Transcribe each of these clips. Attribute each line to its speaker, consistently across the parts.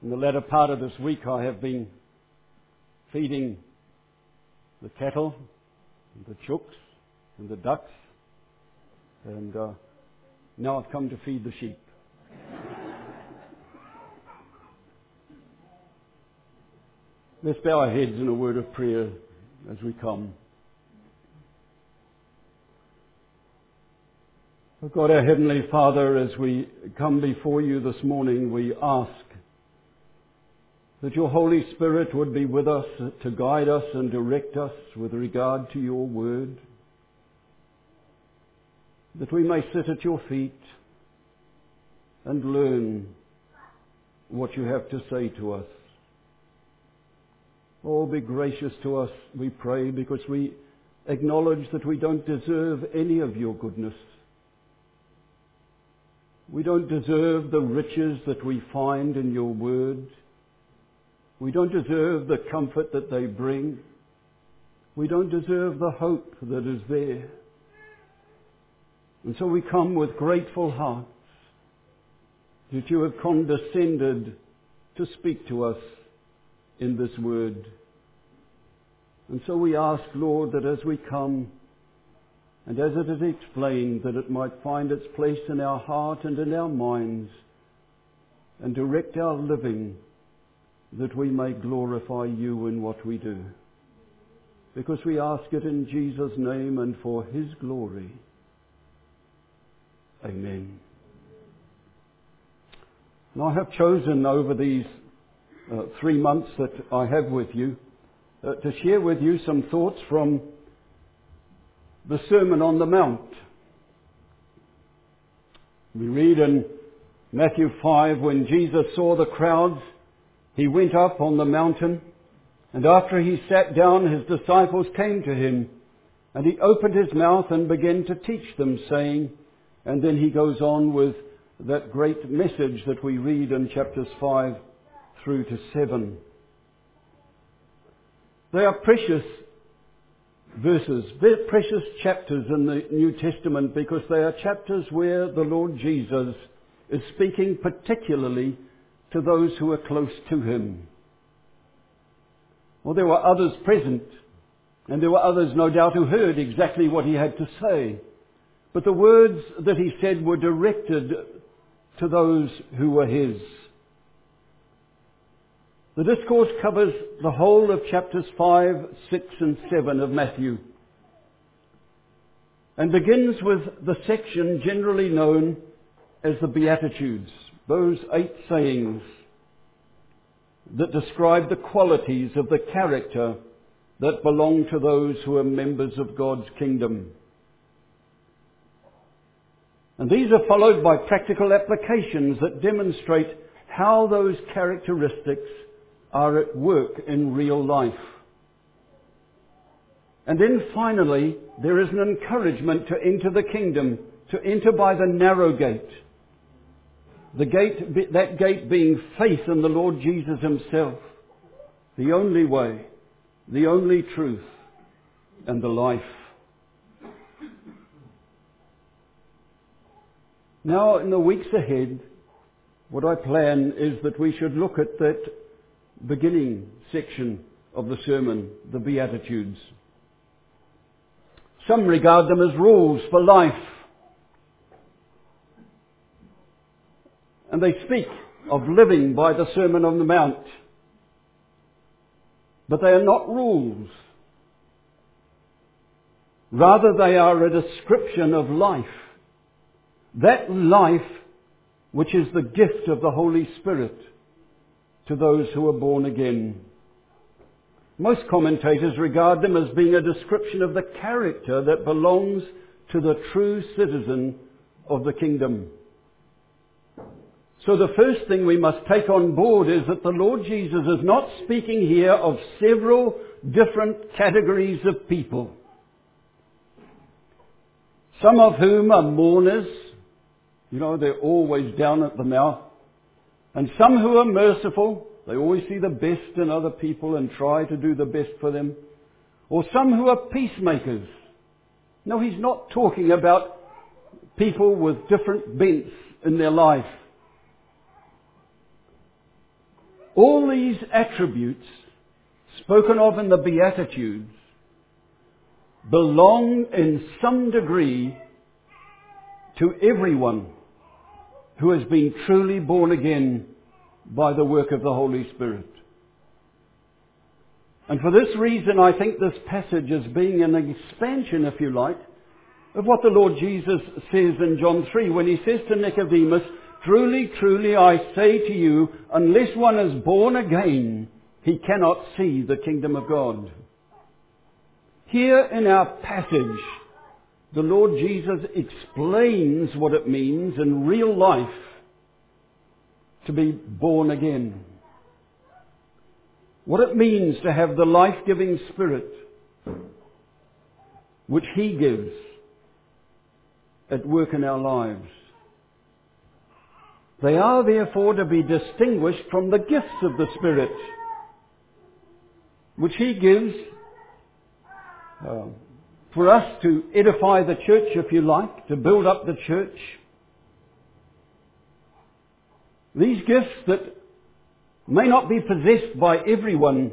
Speaker 1: In the latter part of this week, I have been feeding the cattle, and the chooks, and the ducks, and uh, now I've come to feed the sheep. Let's bow our heads in a word of prayer as we come. Oh God, our Heavenly Father, as we come before you this morning, we ask that your Holy Spirit would be with us to guide us and direct us with regard to your word, that we may sit at your feet and learn what you have to say to us. Oh, be gracious to us, we pray, because we acknowledge that we don't deserve any of your goodness. We don't deserve the riches that we find in your word. We don't deserve the comfort that they bring. We don't deserve the hope that is there. And so we come with grateful hearts that you have condescended to speak to us in this word. And so we ask, Lord, that as we come, and as it is explained, that it might find its place in our heart and in our minds, and direct our living, that we may glorify you in what we do. Because we ask it in Jesus' name and for his glory. Amen. And I have chosen over these uh, three months that I have with you uh, to share with you some thoughts from the Sermon on the Mount. We read in Matthew 5 when Jesus saw the crowds, he went up on the mountain, and after he sat down, his disciples came to him, and he opened his mouth and began to teach them, saying, and then he goes on with that great message that we read in chapters 5 through to 7. They are precious verses, precious chapters in the New Testament because they are chapters where the Lord Jesus is speaking particularly to those who were close to him. Well, there were others present, and there were others, no doubt, who heard exactly what he had to say. But the words that he said were directed to those who were his. The discourse covers the whole of chapters 5, 6 and 7 of Matthew and begins with the section generally known as the Beatitudes, those eight sayings that describe the qualities of the character that belong to those who are members of God's kingdom. And these are followed by practical applications that demonstrate how those characteristics are at work in real life. And then finally, there is an encouragement to enter the kingdom, to enter by the narrow gate. The gate, that gate being faith in the Lord Jesus himself. The only way, the only truth, and the life. Now, in the weeks ahead, what I plan is that we should look at that beginning section of the sermon, the Beatitudes. Some regard them as rules for life. And they speak of living by the Sermon on the Mount. But they are not rules. Rather, they are a description of life. That life which is the gift of the Holy Spirit to those who are born again. Most commentators regard them as being a description of the character that belongs to the true citizen of the kingdom. So the first thing we must take on board is that the Lord Jesus is not speaking here of several different categories of people. Some of whom are mourners, you know, they're always down at the mouth. And some who are merciful, they always see the best in other people and try to do the best for them. Or some who are peacemakers. No, he's not talking about people with different bents in their life. All these attributes spoken of in the Beatitudes belong in some degree to everyone who has been truly born again by the work of the Holy Spirit. And for this reason, I think this passage is being an expansion, if you like, of what the Lord Jesus says in John 3 when he says to Nicodemus, Truly, truly, I say to you, unless one is born again, he cannot see the kingdom of God. Here in our passage, the Lord Jesus explains what it means in real life to be born again. What it means to have the life-giving Spirit which He gives at work in our lives. They are therefore to be distinguished from the gifts of the Spirit, which He gives uh, for us to edify the church, if you like, to build up the church. These gifts that may not be possessed by everyone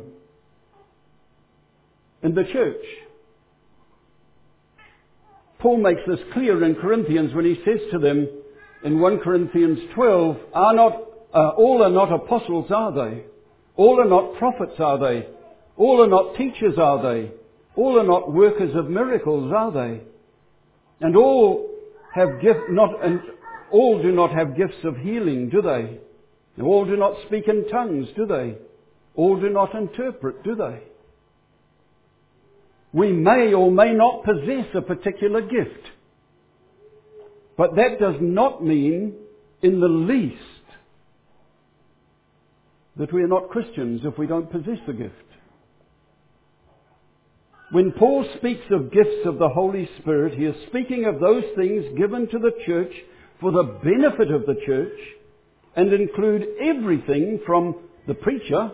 Speaker 1: in the church. Paul makes this clear in Corinthians when he says to them in 1 Corinthians 12, are not, uh, all are not apostles, are they? All are not prophets, are they? All are not teachers, are they? All are not workers of miracles, are they? And all have gift, not, and all do not have gifts of healing, do they? All do not speak in tongues, do they? All do not interpret, do they? We may or may not possess a particular gift. But that does not mean in the least that we are not Christians if we don't possess the gift. When Paul speaks of gifts of the Holy Spirit, he is speaking of those things given to the church for the benefit of the church and include everything from the preacher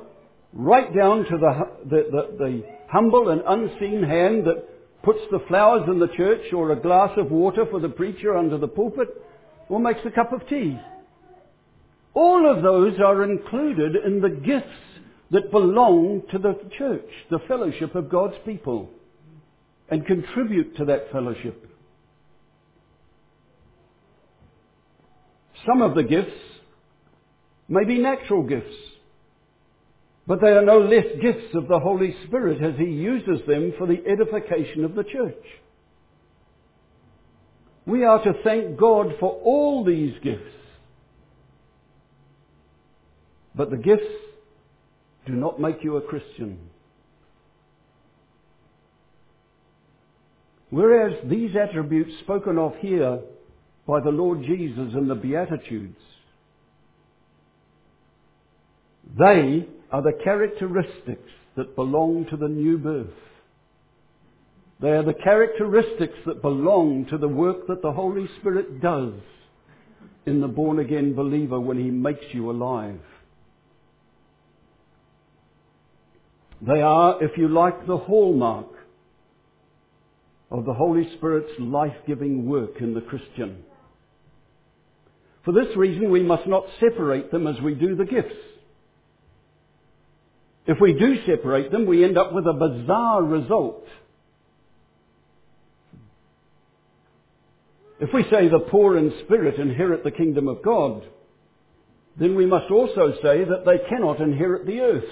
Speaker 1: right down to the, the, the, the humble and unseen hand that puts the flowers in the church or a glass of water for the preacher under the pulpit or makes a cup of tea. All of those are included in the gifts that belong to the church, the fellowship of God's people, and contribute to that fellowship. Some of the gifts may be natural gifts, but they are no less gifts of the Holy Spirit as He uses them for the edification of the church. We are to thank God for all these gifts. But the gifts do not make you a Christian. Whereas these attributes spoken of here by the Lord Jesus in the Beatitudes they are the characteristics that belong to the new birth. They are the characteristics that belong to the work that the Holy Spirit does in the born again believer when he makes you alive. They are, if you like, the hallmark of the Holy Spirit's life-giving work in the Christian. For this reason, we must not separate them as we do the gifts. If we do separate them, we end up with a bizarre result. If we say the poor in spirit inherit the kingdom of God, then we must also say that they cannot inherit the earth,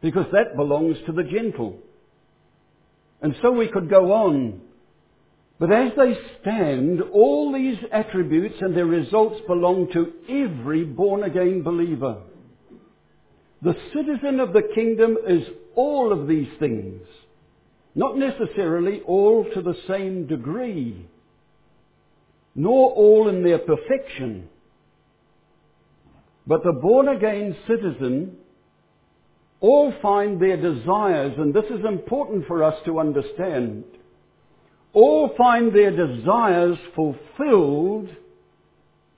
Speaker 1: because that belongs to the gentle. And so we could go on. But as they stand, all these attributes and their results belong to every born again believer. The citizen of the kingdom is all of these things. Not necessarily all to the same degree, nor all in their perfection. But the born again citizen all find their desires, and this is important for us to understand, all find their desires fulfilled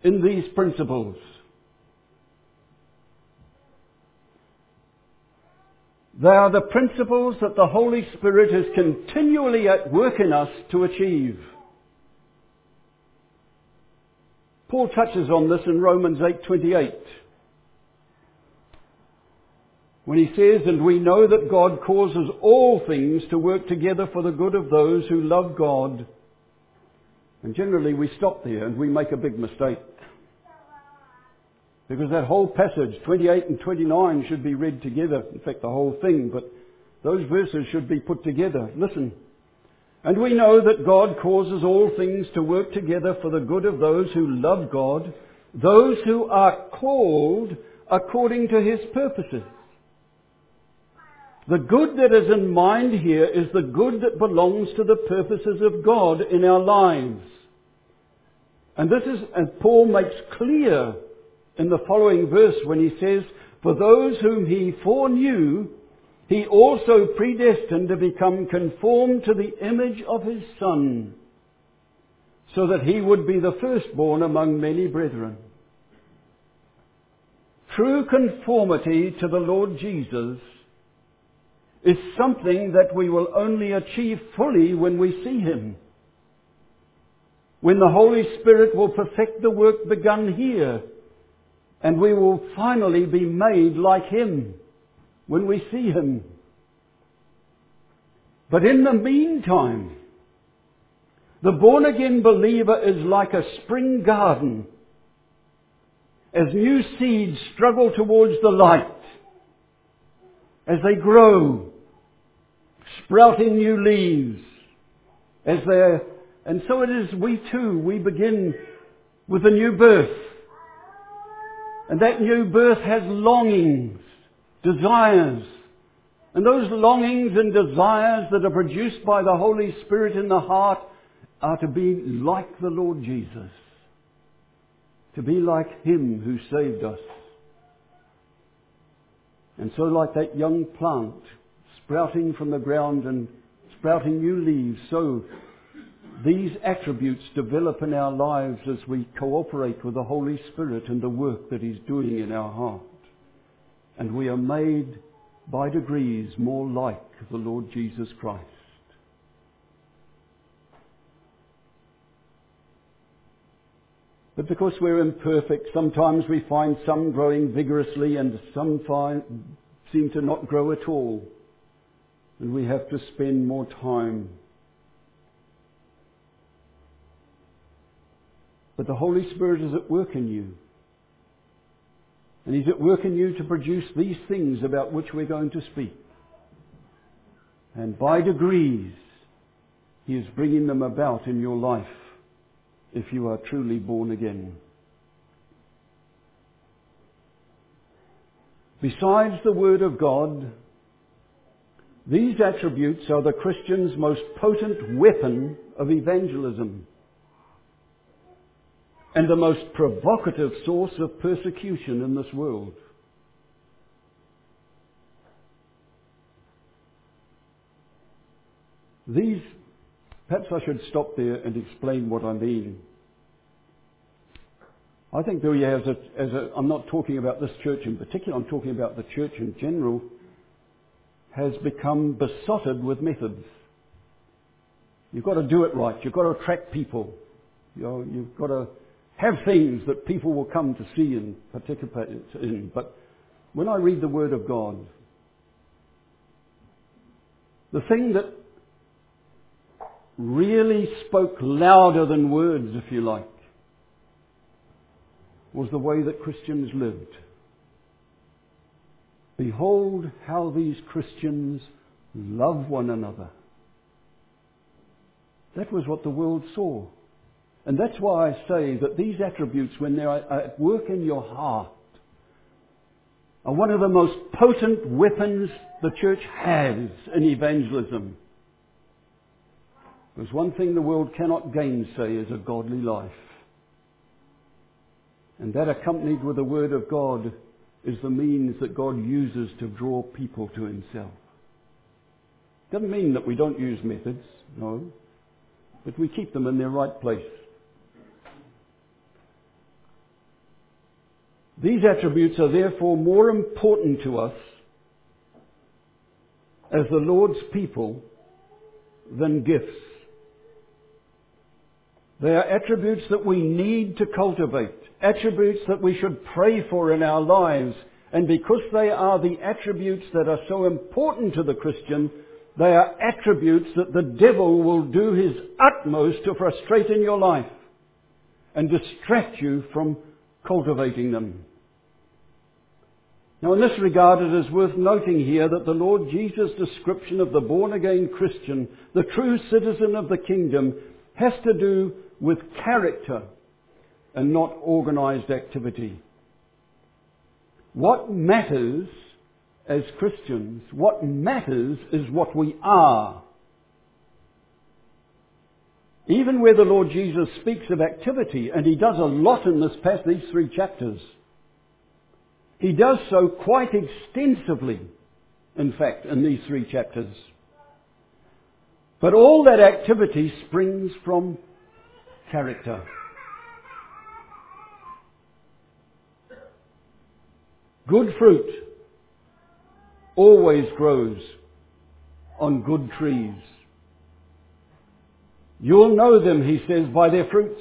Speaker 1: in these principles. They are the principles that the Holy Spirit is continually at work in us to achieve. Paul touches on this in Romans 8:28. when he says, And we know that God causes all things to work together for the good of those who love God. And generally we stop there and we make a big mistake. Because that whole passage, 28 and 29, should be read together. In fact, the whole thing, but those verses should be put together. Listen. And we know that God causes all things to work together for the good of those who love God, those who are called according to His purposes. The good that is in mind here is the good that belongs to the purposes of God in our lives. And this is, and Paul makes clear in the following verse when he says, For those whom he foreknew, he also predestined to become conformed to the image of his Son, so that he would be the firstborn among many brethren. True conformity to the Lord Jesus is something that we will only achieve fully when we see Him. When the Holy Spirit will perfect the work begun here, and we will finally be made like Him when we see Him. But in the meantime, the born again believer is like a spring garden. As new seeds struggle towards the light, as they grow, sprouting new leaves, as they and so it is we too, we begin with a new birth. And that new birth has longings, desires. And those longings and desires that are produced by the Holy Spirit in the heart are to be like the Lord Jesus. To be like Him who saved us. And so like that young plant sprouting from the ground and sprouting new leaves, so these attributes develop in our lives as we cooperate with the Holy Spirit and the work that He's doing in our heart. And we are made by degrees more like the Lord Jesus Christ. But because we're imperfect, sometimes we find some growing vigorously and some find, seem to not grow at all. And we have to spend more time But the Holy Spirit is at work in you. And He's at work in you to produce these things about which we're going to speak. And by degrees, He is bringing them about in your life if you are truly born again. Besides the Word of God, these attributes are the Christian's most potent weapon of evangelism and the most provocative source of persecution in this world. These, perhaps I should stop there and explain what I mean. I think as a, as a, I'm not talking about this church in particular, I'm talking about the church in general, has become besotted with methods. You've got to do it right. You've got to attract people. You know, you've got to have things that people will come to see and participate in. But when I read the Word of God, the thing that really spoke louder than words, if you like, was the way that Christians lived. Behold how these Christians love one another. That was what the world saw. And that's why I say that these attributes, when they're at work in your heart, are one of the most potent weapons the church has in evangelism. There's one thing the world cannot gainsay is a godly life. And that accompanied with the Word of God is the means that God uses to draw people to Himself. Doesn't mean that we don't use methods, no. But we keep them in their right place. These attributes are therefore more important to us as the Lord's people than gifts. They are attributes that we need to cultivate, attributes that we should pray for in our lives, And because they are the attributes that are so important to the Christian, they are attributes that the devil will do his utmost to frustrate in your life and distract you from cultivating them. Now, in this regard, it is worth noting here that the Lord Jesus' description of the born again Christian, the true citizen of the kingdom, has to do with character and not organized activity. What matters as Christians, what matters is what we are. Even where the Lord Jesus speaks of activity, and he does a lot in this past these three chapters, he does so quite extensively, in fact, in these three chapters. But all that activity springs from character. Good fruit always grows on good trees. You'll know them, he says, by their fruits.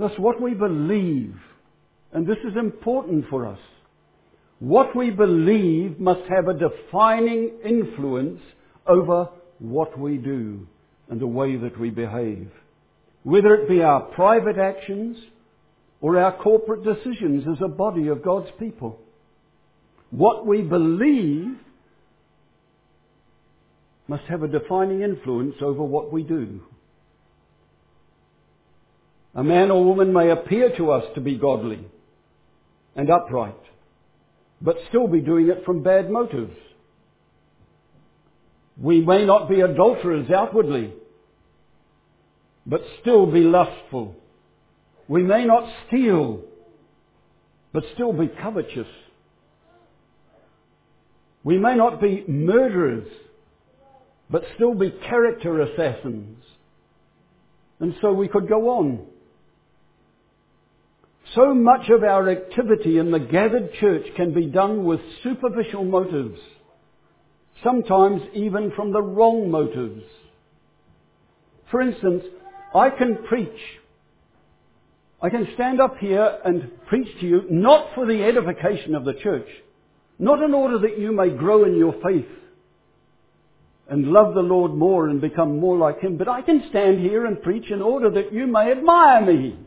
Speaker 1: Thus, what we believe, and this is important for us, what we believe must have a defining influence over what we do and the way that we behave. Whether it be our private actions or our corporate decisions as a body of God's people. What we believe must have a defining influence over what we do. A man or woman may appear to us to be godly and upright, but still be doing it from bad motives. We may not be adulterers outwardly, but still be lustful we may not steal, but still be covetous. We may not be murderers, but still be character assassins. And so we could go on. So much of our activity in the gathered church can be done with superficial motives, sometimes even from the wrong motives. For instance, I can preach I can stand up here and preach to you not for the edification of the church, not in order that you may grow in your faith and love the Lord more and become more like Him, but I can stand here and preach in order that you may admire me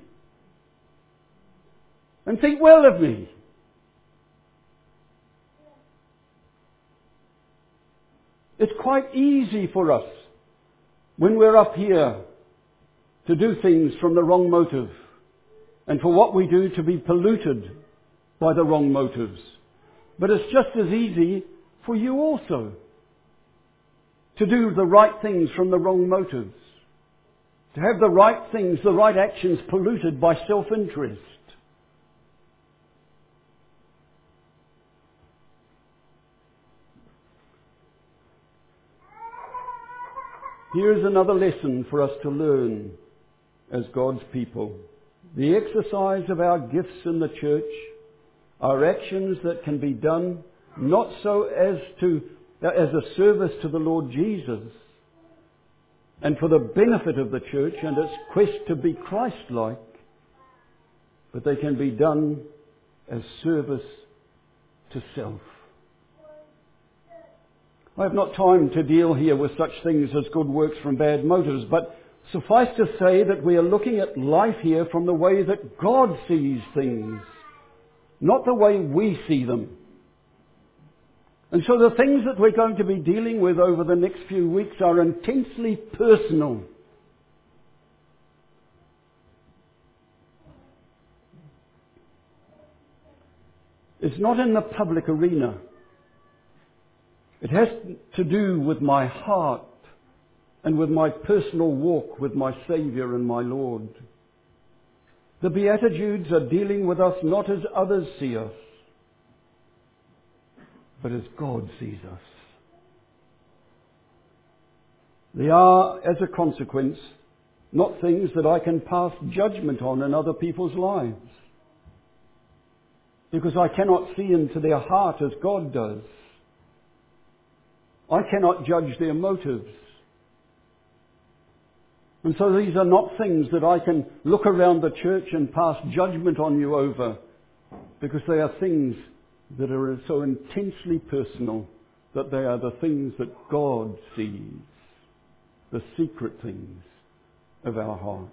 Speaker 1: and think well of me. It's quite easy for us when we're up here to do things from the wrong motive and for what we do to be polluted by the wrong motives. But it's just as easy for you also to do the right things from the wrong motives. To have the right things, the right actions polluted by self-interest. Here's another lesson for us to learn as God's people the exercise of our gifts in the church are actions that can be done not so as to as a service to the Lord Jesus and for the benefit of the church and its quest to be Christ-like, but they can be done as service to self. I have not time to deal here with such things as good works from bad motives, but Suffice to say that we are looking at life here from the way that God sees things, not the way we see them. And so the things that we're going to be dealing with over the next few weeks are intensely personal. It's not in the public arena. It has to do with my heart and with my personal walk with my Saviour and my Lord. The Beatitudes are dealing with us not as others see us, but as God sees us. They are, as a consequence, not things that I can pass judgment on in other people's lives. Because I cannot see into their heart as God does. I cannot judge their motives. And so these are not things that I can look around the church and pass judgment on you over, because they are things that are so intensely personal that they are the things that God sees, the secret things of our heart.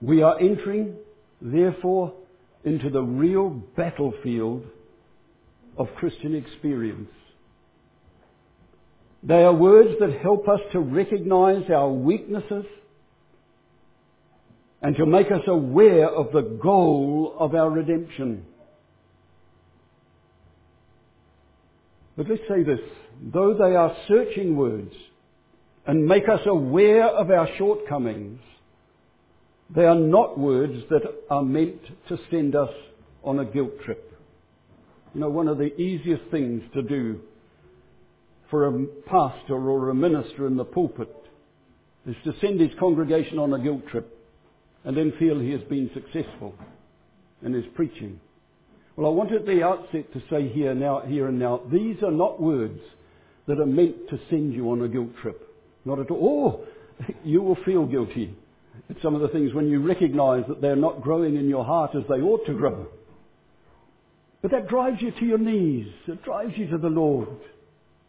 Speaker 1: We are entering, therefore, into the real battlefield of Christian experience. They are words that help us to recognize our weaknesses and to make us aware of the goal of our redemption. But let's say this, though they are searching words and make us aware of our shortcomings, they are not words that are meant to send us on a guilt trip. You know, one of the easiest things to do for a pastor or a minister in the pulpit is to send his congregation on a guilt trip and then feel he has been successful in his preaching. Well, I want at the outset to say here now, here and now, these are not words that are meant to send you on a guilt trip. Not at all. Oh, you will feel guilty at some of the things when you recognize that they're not growing in your heart as they ought to grow. But that drives you to your knees. It drives you to the Lord.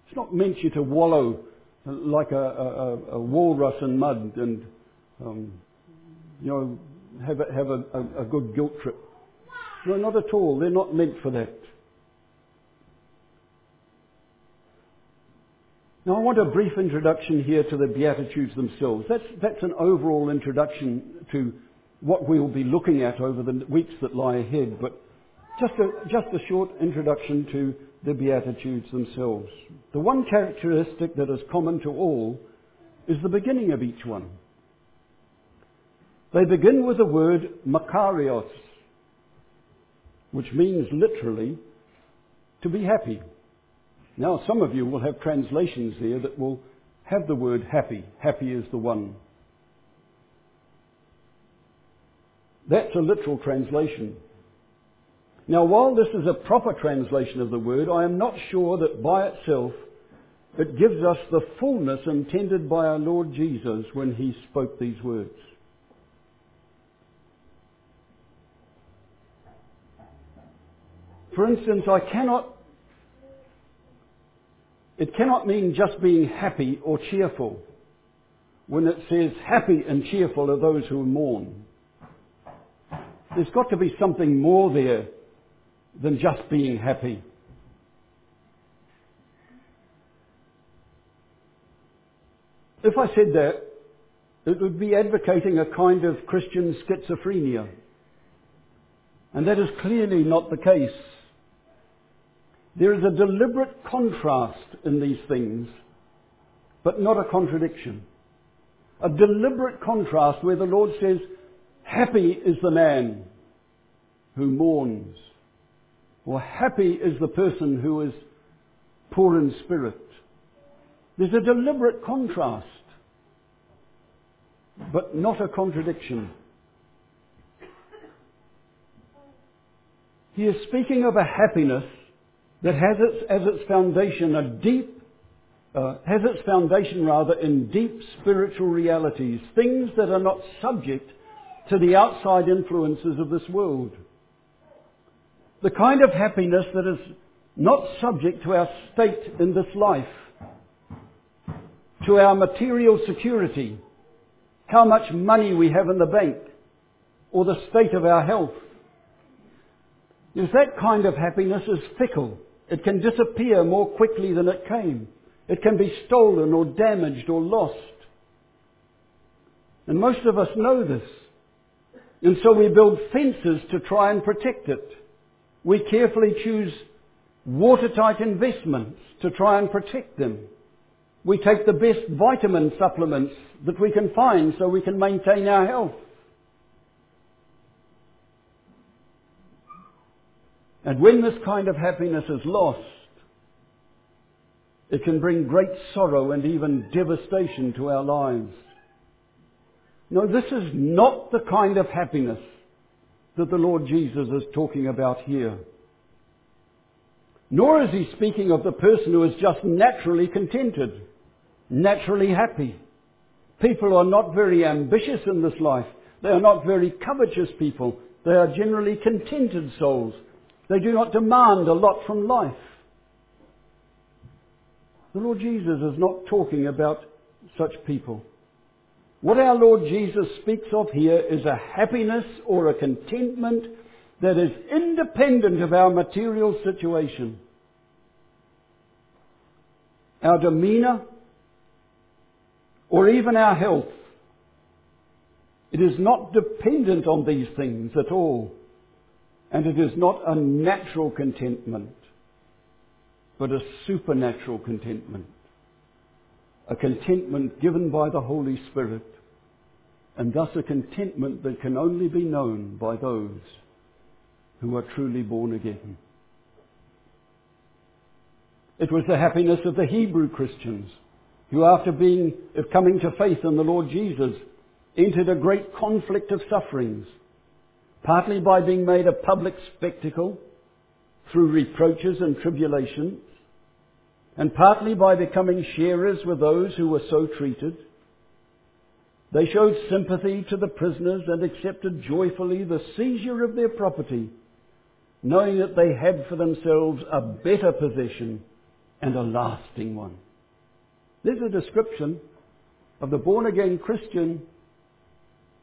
Speaker 1: It's not meant you to wallow like a, a, a walrus in mud and, um, you know, have, a, have a, a good guilt trip. No, not at all. They're not meant for that. Now I want a brief introduction here to the Beatitudes themselves. That's, that's an overall introduction to what we'll be looking at over the weeks that lie ahead, but just a, just a short introduction to the Beatitudes themselves. The one characteristic that is common to all is the beginning of each one. They begin with the word makarios, which means literally to be happy. Now, some of you will have translations there that will have the word happy. Happy is the one. That's a literal translation. Now, while this is a proper translation of the word, I am not sure that by itself it gives us the fullness intended by our Lord Jesus when he spoke these words. For instance, I cannot, it cannot mean just being happy or cheerful when it says happy and cheerful are those who mourn. There's got to be something more there than just being happy. If I said that, it would be advocating a kind of Christian schizophrenia. And that is clearly not the case. There is a deliberate contrast in these things, but not a contradiction. A deliberate contrast where the Lord says, Happy is the man who mourns, or happy is the person who is poor in spirit. There's a deliberate contrast, but not a contradiction. He is speaking of a happiness that has its, as its foundation a deep, uh, has its foundation rather in deep spiritual realities, things that are not subject to the outside influences of this world. The kind of happiness that is not subject to our state in this life, to our material security, how much money we have in the bank, or the state of our health. Is that kind of happiness is fickle. It can disappear more quickly than it came. It can be stolen or damaged or lost. And most of us know this. And so we build fences to try and protect it. We carefully choose watertight investments to try and protect them. We take the best vitamin supplements that we can find so we can maintain our health. And when this kind of happiness is lost, it can bring great sorrow and even devastation to our lives. No, this is not the kind of happiness that the Lord Jesus is talking about here. Nor is he speaking of the person who is just naturally contented, naturally happy. People are not very ambitious in this life. They are not very covetous people. They are generally contented souls. They do not demand a lot from life. The Lord Jesus is not talking about such people. What our Lord Jesus speaks of here is a happiness or a contentment that is independent of our material situation. Our demeanour, or even our health. It is not dependent on these things at all. And it is not a natural contentment, but a supernatural contentment. A contentment given by the Holy Spirit, and thus a contentment that can only be known by those who are truly born again. It was the happiness of the Hebrew Christians who, after being, coming to faith in the Lord Jesus, entered a great conflict of sufferings partly by being made a public spectacle through reproaches and tribulations, and partly by becoming sharers with those who were so treated. They showed sympathy to the prisoners and accepted joyfully the seizure of their property, knowing that they had for themselves a better possession and a lasting one. This is a description of the born again Christian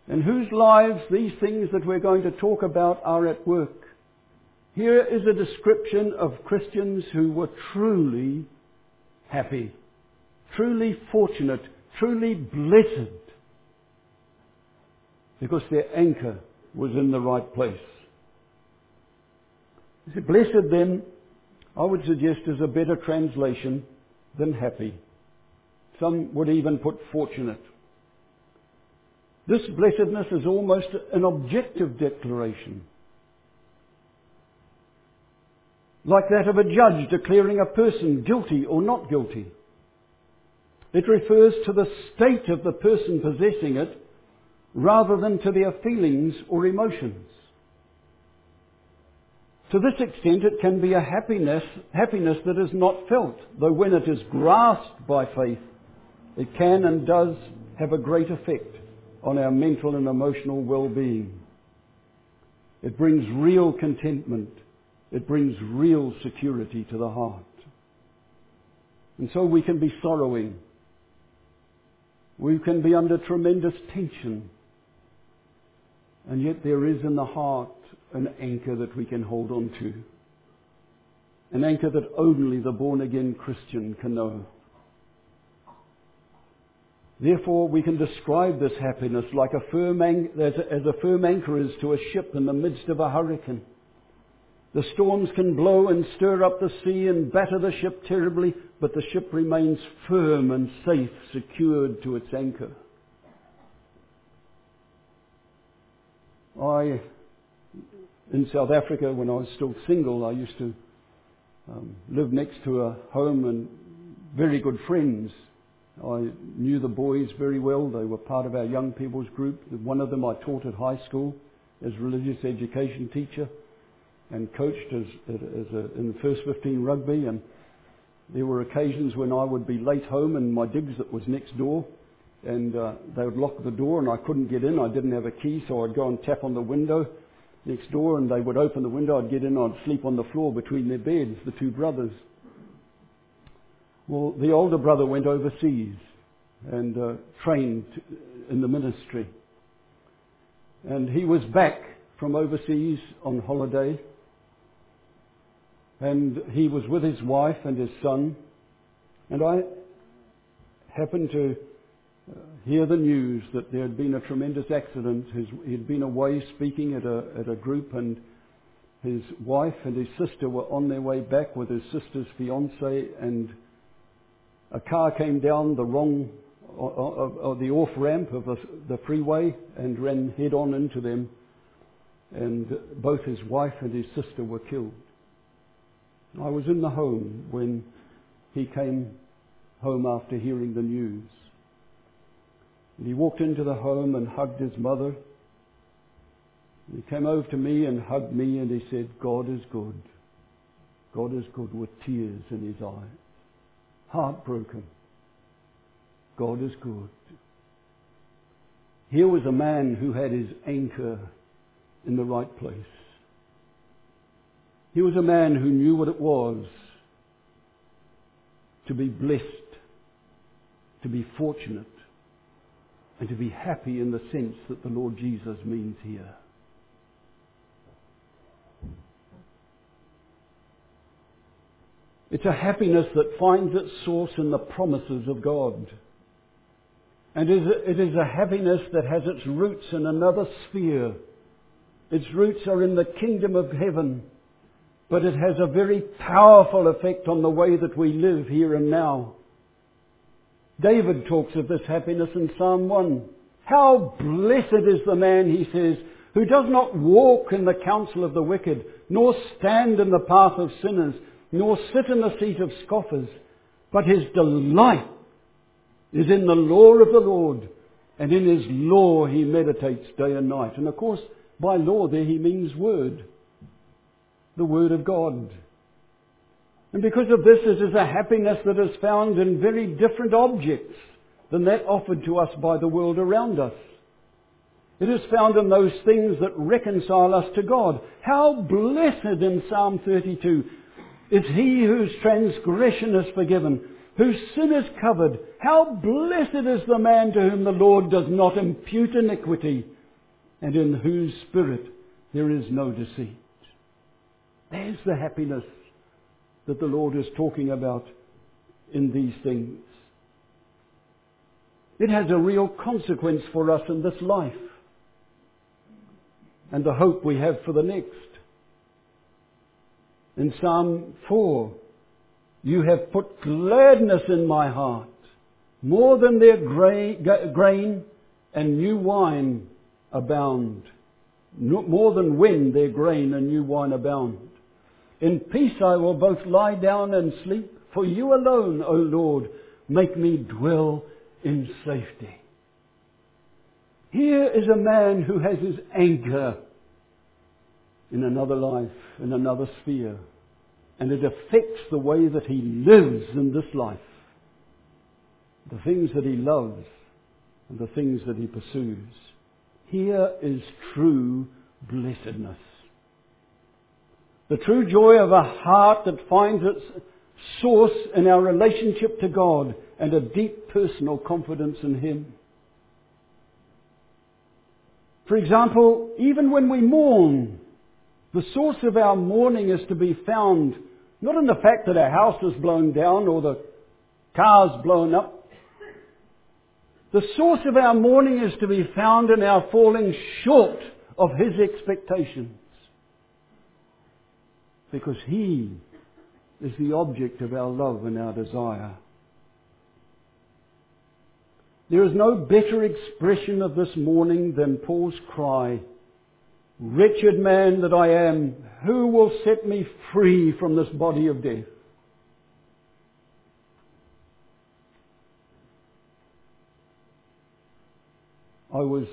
Speaker 1: in whose lives these things that we're going to talk about are at work. Here is a description of Christians who were truly happy, truly fortunate, truly blessed, because their anchor was in the right place. Blessed then, I would suggest is a better translation than happy. Some would even put fortunate. This blessedness is almost an objective declaration. Like that of a judge declaring a person guilty or not guilty. It refers to the state of the person possessing it rather than to their feelings or emotions. To this extent, it can be a happiness, happiness that is not felt, though when it is grasped by faith, it can and does have a great effect on our mental and emotional well-being. It brings real contentment. It brings real security to the heart. And so we can be sorrowing. We can be under tremendous tension. And yet there is in the heart an anchor that we can hold on to. An anchor that only the born again Christian can know. Therefore, we can describe this happiness like a firm an- as, a, as a firm anchor is to a ship in the midst of a hurricane. The storms can blow and stir up the sea and batter the ship terribly, but the ship remains firm and safe, secured to its anchor. I, in South Africa, when I was still single, I used to um, live next to a home and very good friends I knew the boys very well. They were part of our young people's group. One of them I taught at high school as religious education teacher and coached as, as a, in the first 15 rugby. And there were occasions when I would be late home in my digs that was next door. And uh, they would lock the door and I couldn't get in. I didn't have a key, so I'd go and tap on the window next door and they would open the window. I'd get in, I'd sleep on the floor between their beds, the two brothers. Well, the older brother went overseas and uh, trained in the ministry. And he was back from overseas on holiday. And he was with his wife and his son. And I happened to uh, hear the news that there had been a tremendous accident. He had been away speaking at a, at a group, and his wife and his sister were on their way back with his sister's fiance, and a car came down the wrong, or, the off ramp of the freeway and ran head on into them, and both his wife and his sister were killed. I was in the home when he came home after hearing the news. And he walked into the home and hugged his mother. And he came over to me and hugged me and he said, God is good. God is good with tears in his eyes. Heartbroken. God is good. Here was a man who had his anchor in the right place. He was a man who knew what it was to be blessed, to be fortunate, and to be happy in the sense that the Lord Jesus means here. It's a happiness that finds its source in the promises of God. And it is a happiness that has its roots in another sphere. Its roots are in the kingdom of heaven, but it has a very powerful effect on the way that we live here and now. David talks of this happiness in Psalm 1. How blessed is the man, he says, who does not walk in the counsel of the wicked, nor stand in the path of sinners, nor sit in the seat of scoffers, but his delight is in the law of the Lord, and in his law he meditates day and night. And of course, by law there he means word, the word of God. And because of this, it is a happiness that is found in very different objects than that offered to us by the world around us. It is found in those things that reconcile us to God. How blessed in Psalm 32 is he whose transgression is forgiven, whose sin is covered. How blessed is the man to whom the Lord does not impute iniquity, and in whose spirit there is no deceit. There's the happiness that the Lord is talking about in these things. It has a real consequence for us in this life and the hope we have for the next. In Psalm 4, you have put gladness in my heart, more than their grain and new wine abound. More than when their grain and new wine abound. In peace I will both lie down and sleep, for you alone, O Lord, make me dwell in safety. Here is a man who has his anchor in another life, in another sphere. And it affects the way that he lives in this life. The things that he loves and the things that he pursues. Here is true blessedness. The true joy of a heart that finds its source in our relationship to God and a deep personal confidence in Him. For example, even when we mourn, the source of our mourning is to be found not in the fact that our house is blown down or the car's blown up. The source of our mourning is to be found in our falling short of His expectations. Because He is the object of our love and our desire. There is no better expression of this mourning than Paul's cry, Wretched man that I am, who will set me free from this body of death? I was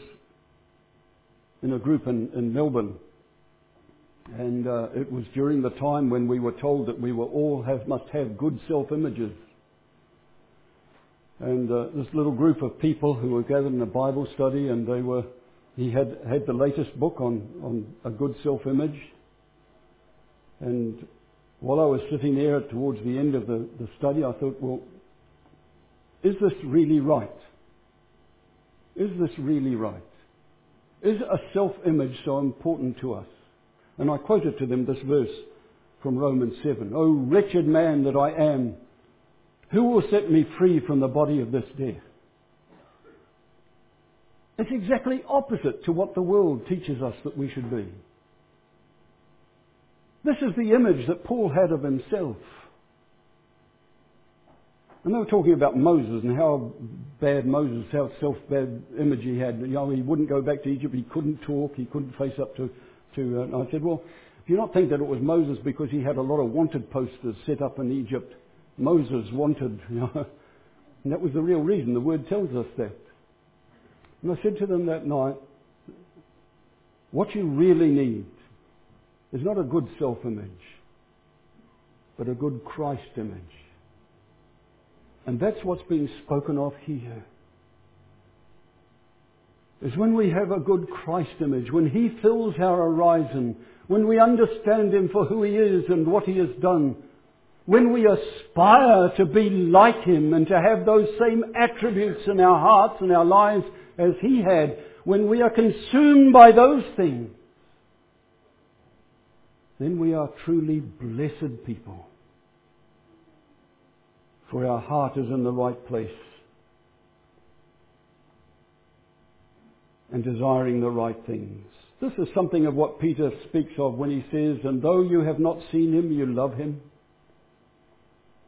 Speaker 1: in a group in, in Melbourne, and uh, it was during the time when we were told that we were all have, must have good self-images. And uh, this little group of people who were gathered in a Bible study, and they were he had had the latest book on, on a good self-image. And while I was sitting there towards the end of the, the study, I thought, well, is this really right? Is this really right? Is a self-image so important to us? And I quoted to them this verse from Romans 7. Oh, wretched man that I am, who will set me free from the body of this death? It's exactly opposite to what the world teaches us that we should be. This is the image that Paul had of himself. And they were talking about Moses and how bad Moses, how self-bad image he had. You know, he wouldn't go back to Egypt. He couldn't talk. He couldn't face up to. To uh, and I said, well, Do you not think that it was Moses because he had a lot of wanted posters set up in Egypt? Moses wanted, you know. And that was the real reason. The word tells us that. And I said to them that night, what you really need is not a good self-image, but a good Christ image. And that's what's being spoken of here. Is when we have a good Christ image, when He fills our horizon, when we understand Him for who He is and what He has done, when we aspire to be like Him and to have those same attributes in our hearts and our lives as He had, when we are consumed by those things, then we are truly blessed people. For our heart is in the right place and desiring the right things. This is something of what Peter speaks of when he says, And though you have not seen him, you love him.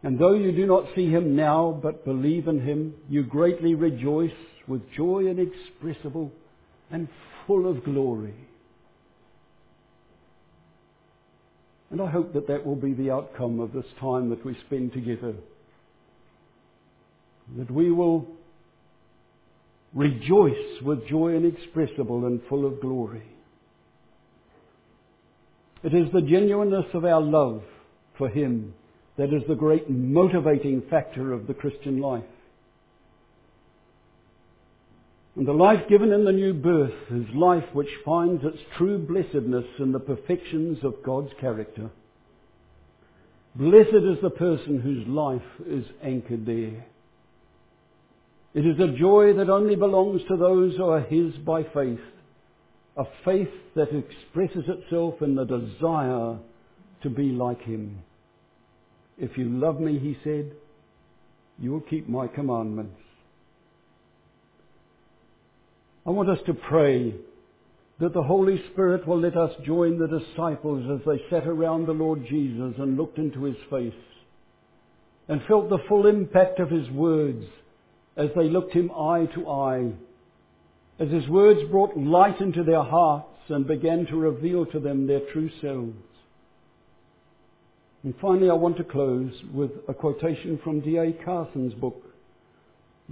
Speaker 1: And though you do not see him now, but believe in him, you greatly rejoice with joy inexpressible and full of glory. And I hope that that will be the outcome of this time that we spend together. That we will rejoice with joy inexpressible and full of glory. It is the genuineness of our love for Him that is the great motivating factor of the Christian life. And the life given in the new birth is life which finds its true blessedness in the perfections of God's character. Blessed is the person whose life is anchored there. It is a joy that only belongs to those who are His by faith, a faith that expresses itself in the desire to be like Him. If you love me, He said, you will keep my commandments. I want us to pray that the Holy Spirit will let us join the disciples as they sat around the Lord Jesus and looked into his face and felt the full impact of his words as they looked him eye to eye, as his words brought light into their hearts and began to reveal to them their true selves. And finally, I want to close with a quotation from D.A. Carson's book,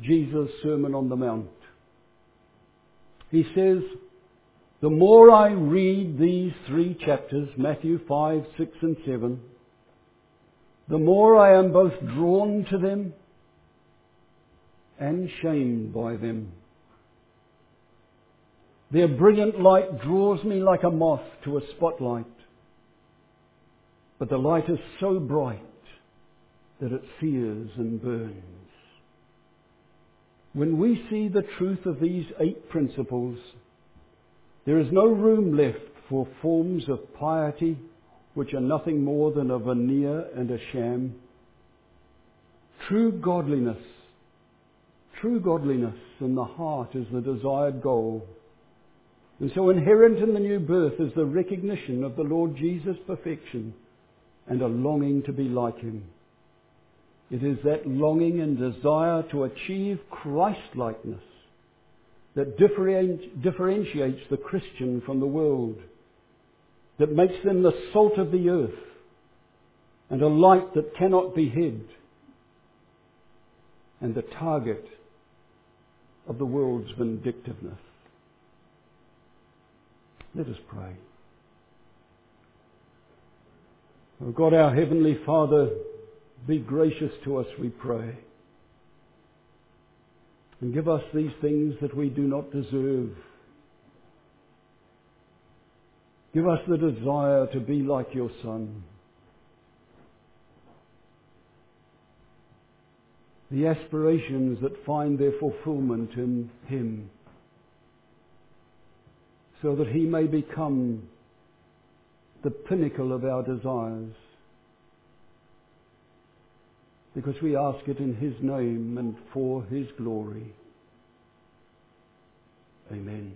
Speaker 1: Jesus' Sermon on the Mount. He says, the more I read these three chapters, Matthew 5, 6 and 7, the more I am both drawn to them and shamed by them. Their brilliant light draws me like a moth to a spotlight. But the light is so bright that it sears and burns. When we see the truth of these eight principles, there is no room left for forms of piety which are nothing more than a veneer and a sham. True godliness, true godliness in the heart is the desired goal. And so inherent in the new birth is the recognition of the Lord Jesus' perfection and a longing to be like Him. It is that longing and desire to achieve Christlikeness that differentiates the Christian from the world, that makes them the salt of the earth and a light that cannot be hid, and the target of the world's vindictiveness. Let us pray. Oh God, our Heavenly Father, be gracious to us, we pray. And give us these things that we do not deserve. Give us the desire to be like your Son. The aspirations that find their fulfillment in Him. So that He may become the pinnacle of our desires because we ask it in His name and for His glory. Amen.